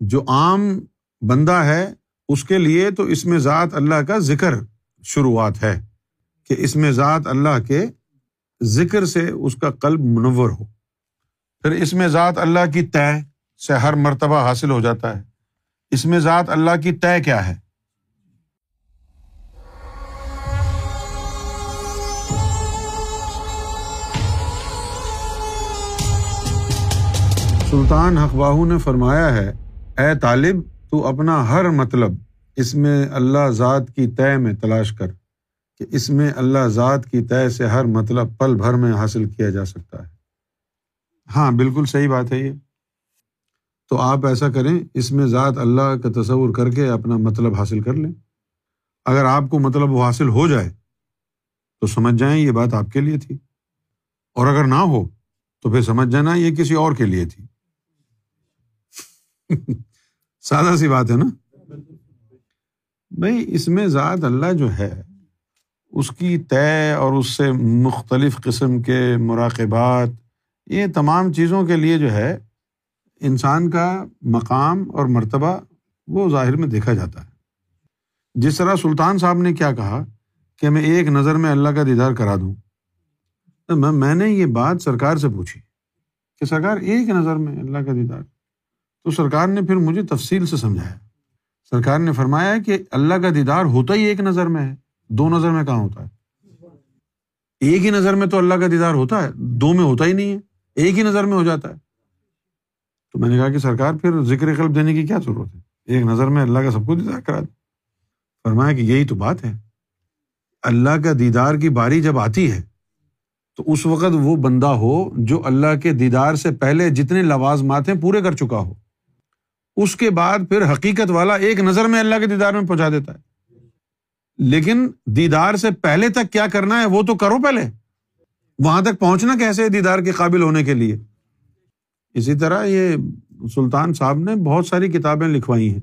جو عام بندہ ہے، اس کے لیے تو اس میں ذات اللہ کا ذکر شروعات ہے کہ اس میں ذات اللہ کے ذکر سے اس کا قلب منور ہو۔ پھر اس میں ذات اللہ کی طے سے ہر مرتبہ حاصل ہو جاتا ہے۔ اس میں ذات اللہ کی طے کیا ہے؟ سلطان حقباہ نے فرمایا ہے اے طالب، تو اپنا ہر مطلب اس میں اللہ ذات کی طے میں تلاش کر کہ اس میں اللہ ذات کی طے سے ہر مطلب پل بھر میں حاصل کیا جا سکتا ہے۔ ہاں بالکل صحیح بات ہے یہ۔ تو آپ ایسا کریں، اس میں ذات اللہ کا تصور کر کے اپنا مطلب حاصل کر لیں۔ اگر آپ کو مطلب وہ حاصل ہو جائے، تو سمجھ جائیں یہ بات آپ کے لیے تھی۔ اور اگر نہ ہو، تو پھر سمجھ جانا یہ کسی اور کے لیے تھی۔ سادہ سی بات ہے نا؟ بھائی، اس میں ذات اللہ جو ہے، اس کی طے اور اس سے مختلف قسم کے مراقبات، یہ تمام چیزوں کے لیے جو ہے، انسان کا مقام اور مرتبہ وہ ظاہر میں دیکھا جاتا ہے۔ جس طرح سلطان صاحب نے کیا کہا کہ میں ایک نظر میں اللہ کا دیدار کرا دوں میں نے یہ بات سرکار سے پوچھی کہ سرکار ایک نظر میں اللہ کا دیدار تو سرکار نے پھر مجھے تفصیل سے سمجھایا۔ سرکار نے فرمایا کہ اللہ کا دیدار ہوتا ہی ایک نظر میں ہے۔ دو نظر میں کہاں ہوتا ہے؟ ایک ہی نظر میں تو اللہ کا دیدار ہوتا ہے، دو میں ہوتا ہی نہیں ہے۔ ایک ہی نظر میں ہو جاتا ہے۔ تو میں نے کہا کہ سرکار پھر ذکر قلب دینے کی کیا ضرورت ہے؟ ایک نظر میں اللہ کا سب کو دیدار کرا دے۔ فرمایا کہ یہی تو بات ہے۔ اللہ کا دیدار کی باری جب آتی ہے، تو اس وقت وہ بندہ ہو جو اللہ کے دیدار سے پہلے جتنے لوازمات ہیں پورے کر چکا ہو۔ اس کے بعد پھر حقیقت والا ایک نظر میں اللہ کے دیدار میں پہنچا دیتا ہے۔ لیکن دیدار سے پہلے تک کیا کرنا ہے وہ تو کرو پہلے۔ وہاں تک پہنچنا کیسے دیدار کے قابل ہونے کے لیے؟ اسی طرح یہ سلطان صاحب نے بہت ساری کتابیں لکھوائی ہیں۔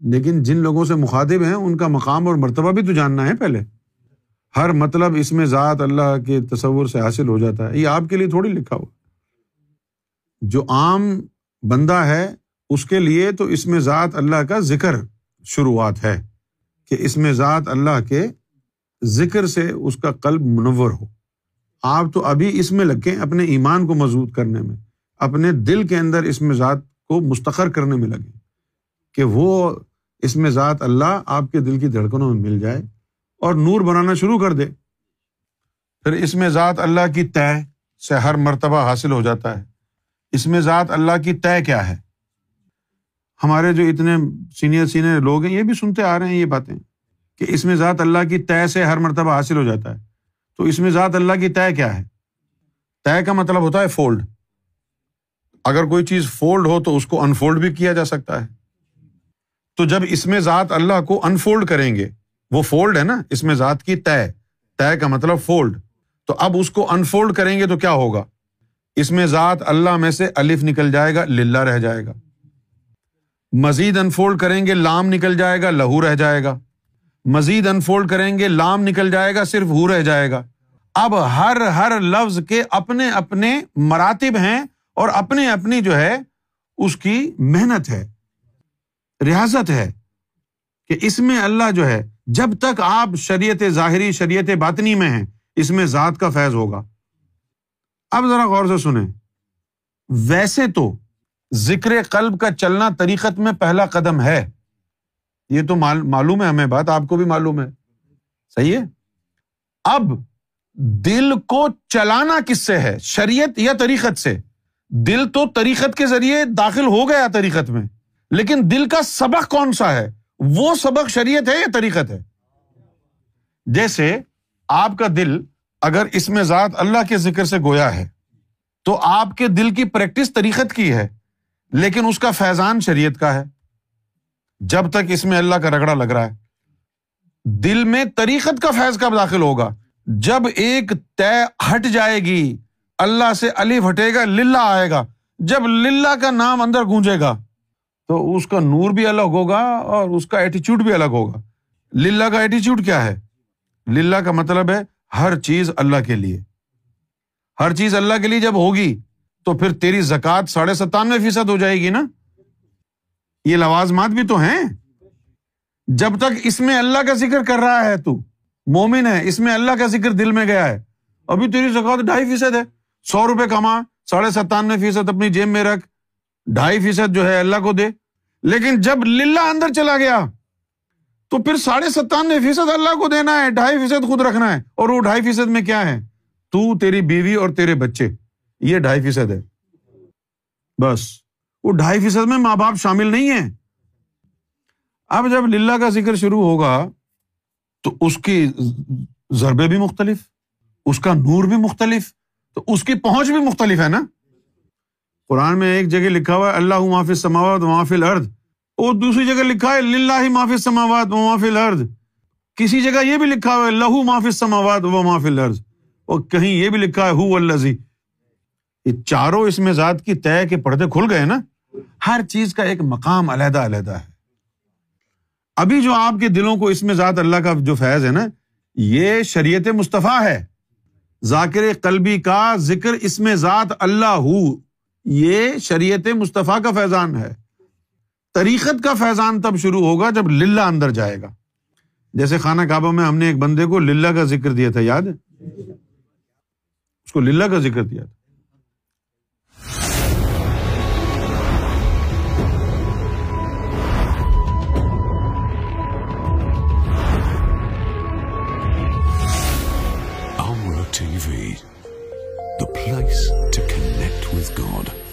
لیکن جن لوگوں سے مخاطب ہیں، ان کا مقام اور مرتبہ بھی تو جاننا ہے پہلے۔ ہر مطلب اس میں ذات اللہ کے تصور سے حاصل ہو جاتا ہے۔ یہ آپ کے لیے تھوڑی لکھا ہوا جو عام بندہ ہے اس کے لیے تو اس میں ذات اللہ کا ذکر شروعات ہے کہ اس میں ذات اللہ کے ذکر سے اس کا قلب منور ہو۔ آپ تو ابھی اس میں لگے اپنے ایمان کو مضبوط کرنے میں، اپنے دل کے اندر اس میں ذات کو مستقر کرنے میں لگے کہ وہ اس میں ذات اللہ آپ کے دل کی دھڑکنوں میں مل جائے اور نور بنانا شروع کر دے۔ پھر اس میں ذات اللہ کی طے سے ہر مرتبہ حاصل ہو جاتا ہے۔ اس میں ذات اللہ کی طے کیا ہے؟ ہمارے جو اتنے سینئر سینئر لوگ ہیں، یہ بھی سنتے آ رہے ہیں یہ باتیں کہ اس میں ذات اللہ کی طے سے ہر مرتبہ حاصل ہو جاتا ہے۔ تو اس میں ذات اللہ کی طے کیا ہے؟ طے کا مطلب ہوتا ہے فولڈ اگر کوئی چیز فولڈ ہو تو اس کو انفولڈ بھی کیا جا سکتا ہے۔ تو جب اس میں ذات اللہ کو انفولڈ کریں گے، وہ فولڈ ہے نا، اس میں ذات کی طے طے کا مطلب فولڈ تو اب اس کو انفولڈ کریں گے تو کیا ہوگا؟ اس میں ذات اللہ میں سے الف نکل جائے گا، للہ رہ جائے گا۔ مزید انفولڈ کریں گے، لام نکل جائے گا، لہو رہ جائے گا۔ مزید انفولڈ کریں گے، لام نکل جائے گا، صرف ہو رہ جائے گا۔ اب ہر ہر لفظ کے اپنے اپنے مراتب ہیں اور اپنی اپنی جو ہے، اس کی محنت ہے ریاضت ہے کہ اس میں اللہ جو ہے، جب تک آپ شریعت ظاہری، شریعت باطنی میں ہیں، اس میں ذات کا فیض ہوگا۔ اب ذرا غور سے سنیں۔ ویسے تو ذکر قلب کا چلنا طریقت میں پہلا قدم ہے۔ یہ تو معلوم ہے ہمیں بات، آپ کو بھی معلوم ہے۔ صحیح ہے؟ اب دل کو چلانا کس سے ہے؟ شریعت یا طریقت سے؟ دل تو طریقت کے ذریعے داخل ہو گیا طریقت میں، لیکن دل کا سبق کون سا ہے؟ وہ سبق شریعت ہے یا طریقت ہے؟ جیسے آپ کا دل اگر اس میں ذات اللہ کے ذکر سے گویا ہے، تو آپ کے دل کی پریکٹس طریقت کی ہے۔ لیکن اس کا فیضان شریعت کا ہے۔ جب تک اس میں اللہ کا رگڑا لگ رہا ہے۔ دل میں طریقت کا فیض کب داخل ہوگا؟ جب ایک طے ہٹ جائے گی، اللہ سے علی ہٹے گا، للہ آئے گا۔ جب للہ کا نام اندر گونجے گا، تو اس کا نور بھی الگ ہوگا اور اس کا ایٹیچیوڈ بھی الگ ہوگا۔ للہ کا ایٹیچیوڈ کیا ہے؟ للہ کا مطلب ہے ہر چیز اللہ کے لیے۔ ہر چیز اللہ کے لیے جب ہوگی تو پھر تیری زکات ساڑھے ستانوے فیصد ہو جائے گی نا؟ یہ لوازمات بھی تو ہیں۔ جب تک اس میں اللہ کا ذکر کر رہا ہے تو، مومن ہے، اس میں اللہ کا ذکر دل میں گیا ہے۔ ابھی تیری زکات ڈھائی فیصد ہے۔ سو روپے کما، ساڑھے ستانوے فیصد اپنی جیب میں رکھ۔ ڈھائی فیصد جو ہے اللہ کو دے۔ لیکن جب للہ اندر چلا گیا، تو پھر ساڑھے ستانوے فیصد اللہ کو دینا ہے، ڈھائی فیصد خود رکھنا ہے۔ اور وہ ڈھائی فیصد میں کیا ہے؟ تو تیری بیوی اور تیرے بچے۔ یہ ڈھائی فیصد ہے۔ بس۔ وہ ڈھائی فیصد میں ماں باپ شامل نہیں ہے اب جب للہ کا ذکر شروع ہوگا تو اس کی ضربے بھی مختلف، اس کا نور بھی مختلف، تو اس کی پہنچ بھی مختلف ہے نا۔ قرآن میں ایک جگہ لکھا ہوا ہے، اللہ معافی سماوات معافی ارد اور دوسری جگہ لکھا ہے، للہ معافی سماوات معافی ارد کسی جگہ یہ بھی لکھا ہوا ہے، لہو معافی سماوات و معافی ارد اور کہیں یہ بھی لکھا ہے، ہو الزی یہ چاروں اس میں ذات کی طے کے پردے کھل گئے نا، ہر چیز کا ایک مقام علیحدہ علیحدہ ہے۔ ابھی جو آپ کے دلوں کو اس میں ذات اللہ کا جو فیض ہے نا، یہ شریعت مصطفیٰ ہے۔ ذاکر قلبی کا ذکر اس میں ذات اللہ ہو، یہ شریعت مصطفیٰ کا فیضان ہے۔ طریقت کا فیضان تب شروع ہوگا جب للہ اندر جائے گا۔ جیسے خانہ کعبہ میں ہم نے ایک بندے کو للہ کا ذکر دیا تھا، یاد ہے؟ اس کو للہ کا ذکر دیا تھا۔ فرائیس چکن لگ گ